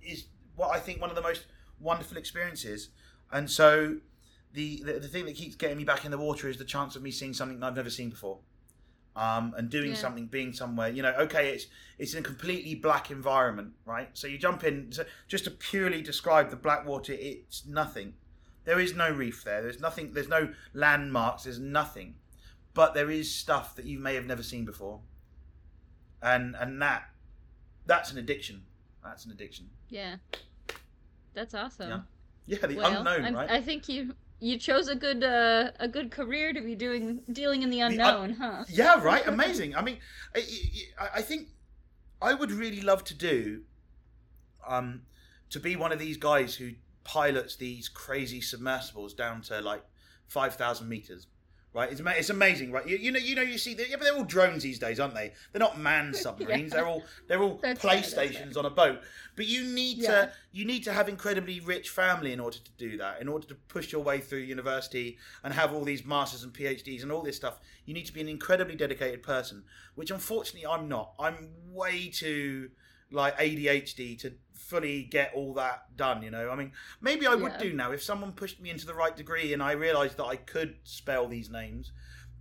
is what I think one of the most wonderful experiences. And so, the, the the thing that keeps getting me back in the water is the chance of me seeing something that I've never seen before, um, and doing Yeah. something, being somewhere. You know, okay, it's it's in a completely black environment, right? So you jump in. So just to purely describe the black water, it's nothing. There is no reef there. There's nothing. There's no landmarks. There's nothing. But there is stuff that you may have never seen before, and and that that's an addiction. That's an addiction. Yeah. That's awesome. Yeah. Yeah, the well, unknown, I'm- right? I think you you chose a good uh, a good career to be doing dealing in the unknown, huh? Yeah, right. Amazing. I mean, I, I, I think I would really love to do, um, to be one of these guys who pilots these crazy submersibles down to like five thousand meters. Right, it's, it's amazing, right? You, you know, you know, you see, yeah, but they're all drones these days, aren't they? They're not manned (laughs) submarines. They're all they're all that's playstations on a boat. But you need Yeah. to you need to have incredibly rich family in order to do that. In order to push your way through university and have all these masters and PhDs and all this stuff, you need to be an incredibly dedicated person. Which unfortunately I'm not. I'm way too like ADHD to fully get all that done. You know, I mean, maybe I would Yeah. do now if someone pushed me into the right degree and I realised that I could spell these names.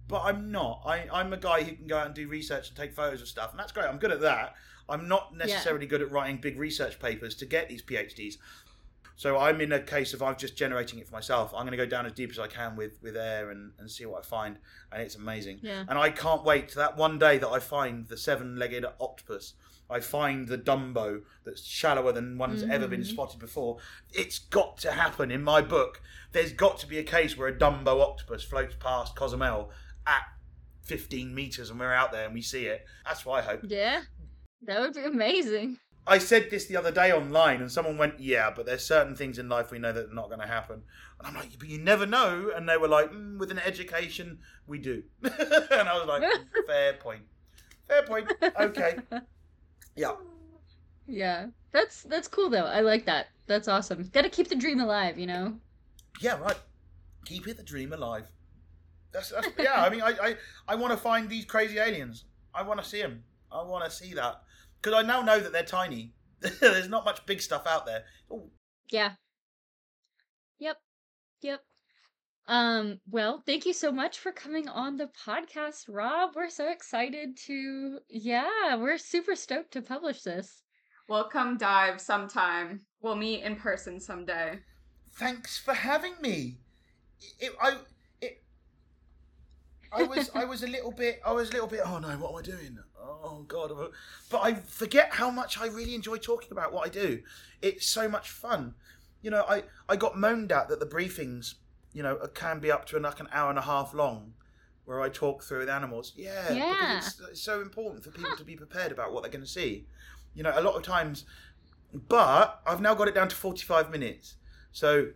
But I'm not. I, I'm a guy who can go out and do research and take photos of stuff, and that's great. I'm good at that. I'm not necessarily good at writing big research papers to get these PhDs. So I'm in a case of I'm just generating it for myself. I'm going to go down as deep as I can with, with air and, and see what I find, and it's amazing. Yeah. And I can't wait to that one day that I find the seven-legged octopus. I find the Dumbo that's shallower than one's ever been Mhm. spotted before. It's got to happen in my book. There's got to be a case where a Dumbo octopus floats past Cozumel at 15 meters and we're out there and we see it. That's what I hope. Yeah. That would be amazing. I said this the other day online, and someone went, "Yeah, but there's certain things in life we know that are not going to happen." And I'm like, "But you never know." And they were like, mm, "With an education, we do." (laughs) and I was like, (laughs) "Fair point. Fair point. Okay. (laughs) Yeah. Yeah. That's that's cool though. I like that. That's awesome. Got to keep the dream alive, you know. Yeah. Right. Keep it the dream alive. That's, that's (laughs) yeah. I mean, I I, I want to find these crazy aliens. I want to see them. I want to see that because I now know that they're tiny. (laughs) there's not much big stuff out there. Oh, Yeah. Yep. Yep. Um, well, thank you so much for coming on the podcast, Rob. We're so excited to yeah, we're super stoked to publish this. We'll come dive sometime. We'll meet in person someday. thanks for having me. It, I it, I was I was a little bit I was a little bit oh no what am I doing oh god but I forget how much I really enjoy talking about what I do it's so much fun you know I I got moaned at that the briefings you know it can be up to like an hour and a half long where I talk through with animals yeah Yeah. because it's, uh, it's so important for people to be prepared about what they're going to see you know a lot of times but I've now got it down to 45 minutes so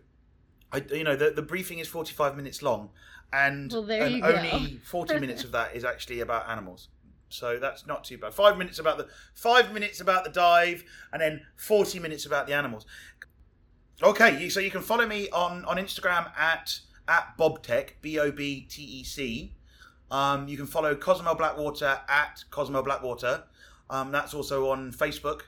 I, you know, the, the briefing is 45 minutes long, and, Well, and only 40 minutes of that is actually about animals. So that's not too bad. Five minutes about the five minutes about the dive, and then 40 minutes about the animals. Okay, so you can follow me on on Instagram at at bobtec b o b t e c. Um, you can follow Cozumel Blackwater at Cozumel Blackwater. Um, that's also on Facebook,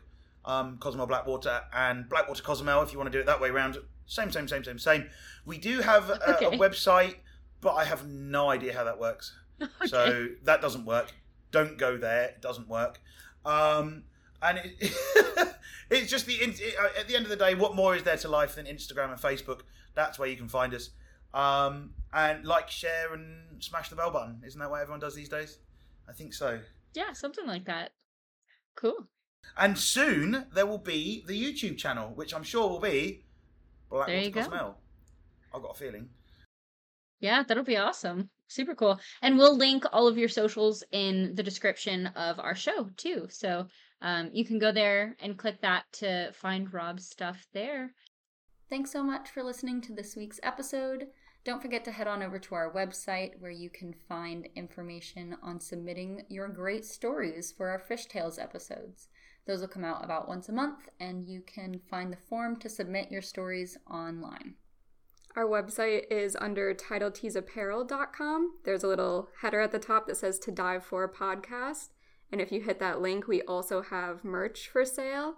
um, Cozumel Blackwater, and Blackwater Cozumel if you want to do it that way around. Same, same, same, same, same. We do have a, Okay. a website, but I have no idea how that works. (laughs) So that doesn't work. Don't go there. It doesn't work. Um, and it, (laughs) it's just the it, uh, at the end of the day, what more is there to life than Instagram and Facebook? That's where you can find us. Um, and like, share, and smash the bell button. Isn't that what everyone does these days? I think so. yeah, something like that. Cool. And soon there will be the YouTube channel, which I'm sure will be Blackwater There you go. I've got a feeling. Yeah, that'll be awesome. Super cool. And we'll link all of your socials in the description of our show too. So um, you can go there and click that to find Rob's stuff there. Thanks so much for listening to this week's episode. Don't forget to head on over to our website where you can find information on submitting your great stories for our Fish Tales episodes. Those will come out about once a month, and you can find the form to submit your stories online. Our website is under titleteesapparel.com. There's a little header at the top that says to dive for a podcast. And if you hit that link, we also have merch for sale.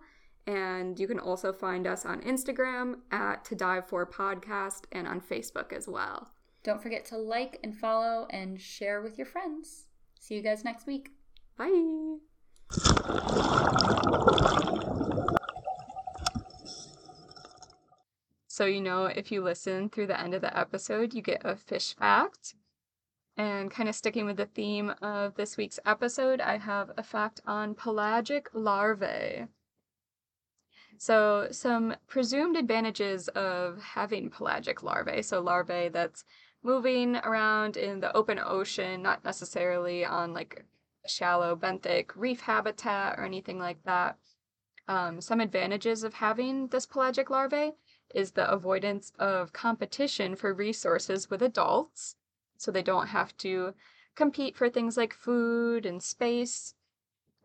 And you can also find us on Instagram at to dive for podcast and on Facebook as well. Don't forget to like and follow and share with your friends. See you guys next week. Bye. So, you know, if you listen through the end of the episode, you get a fish fact. And kind of sticking with the theme of this week's episode, I have a fact on pelagic larvae. So, some presumed advantages of having pelagic larvae. So, larvae that's moving around in the open ocean, not necessarily on like shallow benthic reef habitat or anything like that. Um, some advantages of having this pelagic larvae is the avoidance of competition for resources with adults. So they don't have to compete for things like food and space.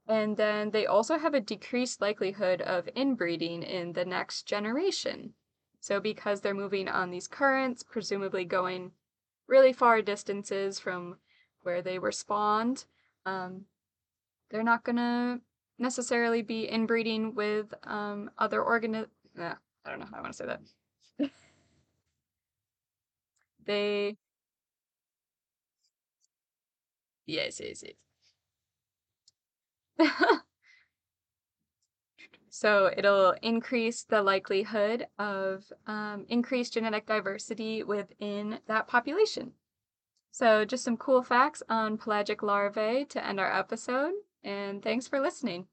And then they also have a decreased likelihood of inbreeding in the next generation. So because they're moving on these currents, presumably going really far distances from where they were spawned, um, they're not gonna necessarily be inbreeding with um, other organi- nah, I don't know how I want to say that. (laughs) they. Yes, yes, yes. (laughs) so it'll increase the likelihood of um, increased genetic diversity within that population. So, just some cool facts on pelagic larvae to end our episode, and thanks for listening.